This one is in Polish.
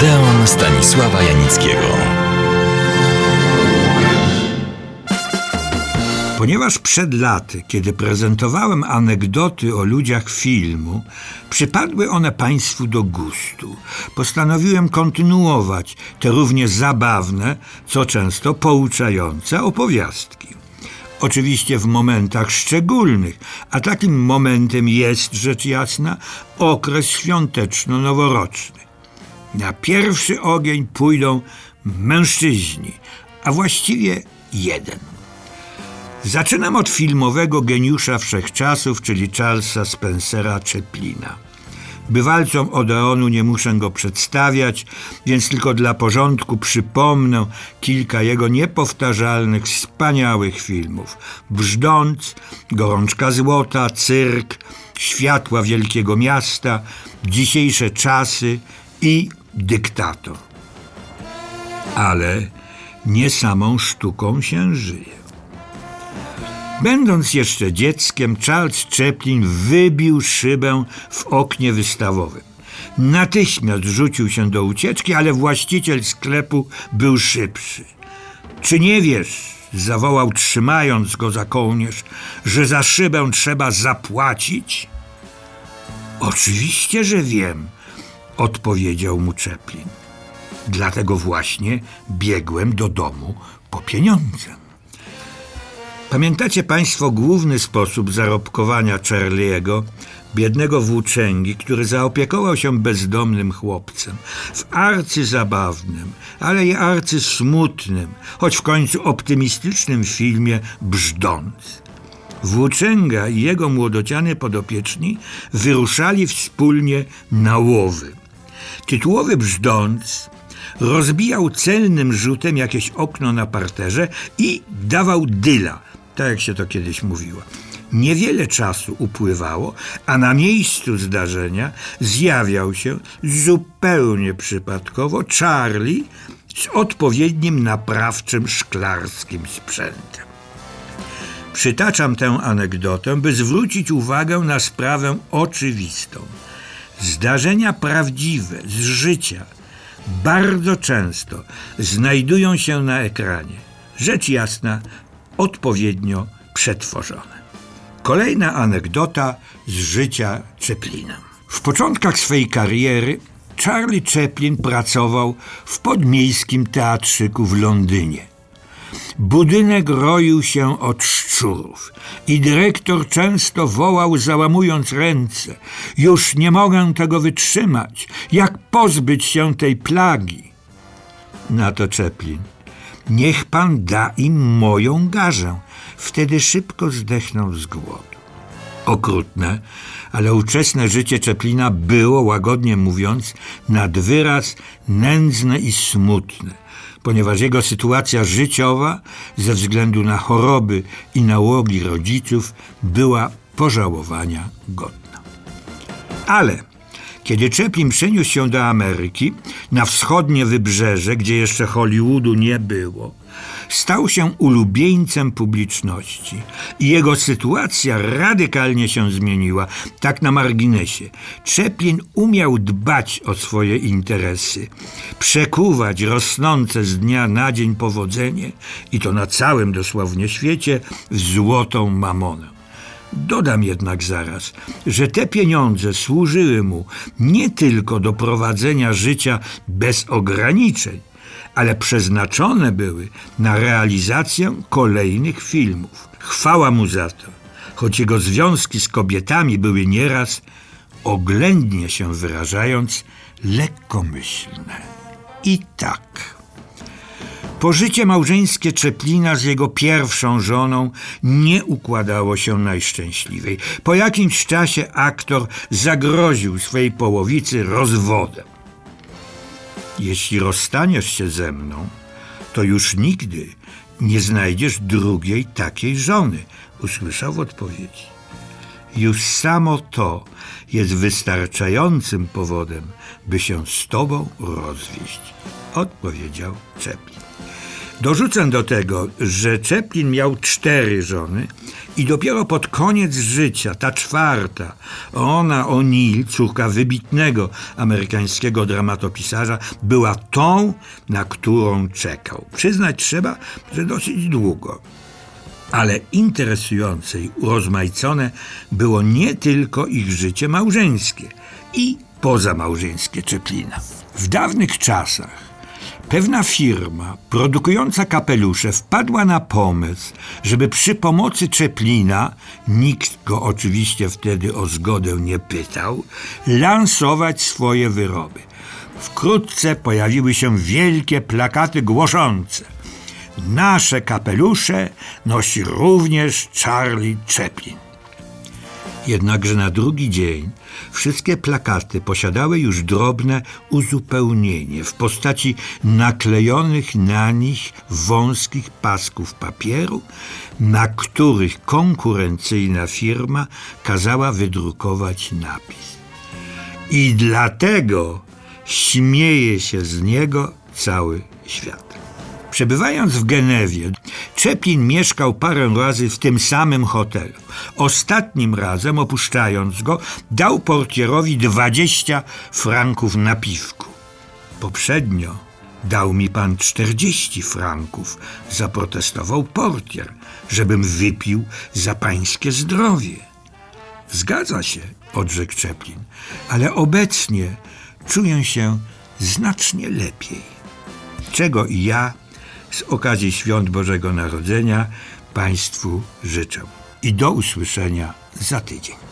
Odeon Stanisława Janickiego. Ponieważ przed laty, kiedy prezentowałem anegdoty o ludziach filmu, przypadły one Państwu do gustu, postanowiłem kontynuować te równie zabawne, co często pouczające opowiastki. Oczywiście w momentach szczególnych, a takim momentem jest, rzecz jasna, okres świąteczno-noworoczny. Na pierwszy ogień pójdą mężczyźni, a właściwie jeden. Zaczynam od filmowego geniusza wszechczasów, czyli Charlesa Spencera Chaplina. Bywalcom Odeonu nie muszę go przedstawiać, więc tylko dla porządku przypomnę kilka jego niepowtarzalnych, wspaniałych filmów. Brzdąc, Gorączka Złota, Cyrk, Światła Wielkiego Miasta, Dzisiejsze Czasy i Dyktator. Ale nie samą sztuką się żyje. Będąc jeszcze dzieckiem, Charles Chaplin wybił szybę w oknie wystawowym. Natychmiast rzucił się do ucieczki, ale właściciel sklepu był szybszy. Czy nie wiesz, zawołał trzymając go za kołnierz, że za szybę trzeba zapłacić? Oczywiście, że wiem, odpowiedział mu Chaplin. Dlatego właśnie biegłem do domu po pieniądze. Pamiętacie Państwo główny sposób zarobkowania Charlie'ego, biednego włóczęgi, który zaopiekował się bezdomnym chłopcem w arcy zabawnym, ale i arcy smutnym, choć w końcu optymistycznym filmie Brzdąc. Włóczęga i jego młodociany podopieczni wyruszali wspólnie na łowy. Tytułowy Brzdąc rozbijał celnym rzutem jakieś okno na parterze i dawał dyla – tak jak się to kiedyś mówiło. Niewiele czasu upływało, a na miejscu zdarzenia zjawiał się zupełnie przypadkowo Charlie z odpowiednim naprawczym szklarskim sprzętem. Przytaczam tę anegdotę, by zwrócić uwagę na sprawę oczywistą. Zdarzenia prawdziwe z życia bardzo często znajdują się na ekranie. Rzecz jasna, odpowiednio przetworzone. Kolejna anegdota z życia Chaplina. W początkach swej kariery Charlie Chaplin pracował w podmiejskim teatrzyku w Londynie. Budynek roił się od szczurów i dyrektor często wołał, załamując ręce: Już nie mogę tego wytrzymać, jak pozbyć się tej plagi? Na to Chaplin. Niech pan da im moją garzę. Wtedy szybko zdechną z głodu. Okrutne, ale ówczesne życie Czeplina było, łagodnie mówiąc, nad wyraz nędzne i smutne, ponieważ jego sytuacja życiowa, ze względu na choroby i nałogi rodziców, była pożałowania godna. Ale kiedy Chaplin przeniósł się do Ameryki, na wschodnie wybrzeże, gdzie jeszcze Hollywoodu nie było, stał się ulubieńcem publiczności i jego sytuacja radykalnie się zmieniła, tak na marginesie. Chaplin umiał dbać o swoje interesy, przekuwać rosnące z dnia na dzień powodzenie i to na całym dosłownie świecie w złotą mamonę. Dodam jednak zaraz, że te pieniądze służyły mu nie tylko do prowadzenia życia bez ograniczeń, ale przeznaczone były na realizację kolejnych filmów. Chwała mu za to, choć jego związki z kobietami były nieraz, oględnie się wyrażając, lekkomyślne. I tak. Pożycie małżeńskie Czeplina z jego pierwszą żoną nie układało się najszczęśliwej. Po jakimś czasie aktor zagroził swej połowicy rozwodem. Jeśli rozstaniesz się ze mną, to już nigdy nie znajdziesz drugiej takiej żony, usłyszał w odpowiedzi. Już samo to jest wystarczającym powodem, by się z tobą rozwieść, odpowiedział Czeplin. Dorzucę do tego, że Chaplin miał cztery żony i dopiero pod koniec życia ta czwarta, ona O'Neill, córka wybitnego amerykańskiego dramatopisarza, była tą, na którą czekał. Przyznać trzeba, że dosyć długo. Ale interesujące i urozmaicone było nie tylko ich życie małżeńskie i pozamałżeńskie Czeplina. W dawnych czasach pewna firma produkująca kapelusze wpadła na pomysł, żeby przy pomocy Czeplina, nikt go oczywiście wtedy o zgodę nie pytał, lansować swoje wyroby. Wkrótce pojawiły się wielkie plakaty głoszące – Nasze kapelusze nosi również Charlie Chaplin. Jednakże na drugi dzień wszystkie plakaty posiadały już drobne uzupełnienie w postaci naklejonych na nich wąskich pasków papieru, na których konkurencyjna firma kazała wydrukować napis. I dlatego śmieje się z niego cały świat. Przebywając w Genewie, Czeplin mieszkał parę razy w tym samym hotelu. Ostatnim razem, opuszczając go, dał portierowi 20 franków na piwku. Poprzednio dał mi pan 40 franków, zaprotestował portier, żebym wypił za pańskie zdrowie. Zgadza się, odrzekł Czeplin, ale obecnie czuję się znacznie lepiej. Czego i ja z okazji świąt Bożego Narodzenia Państwu życzę. I do usłyszenia za tydzień.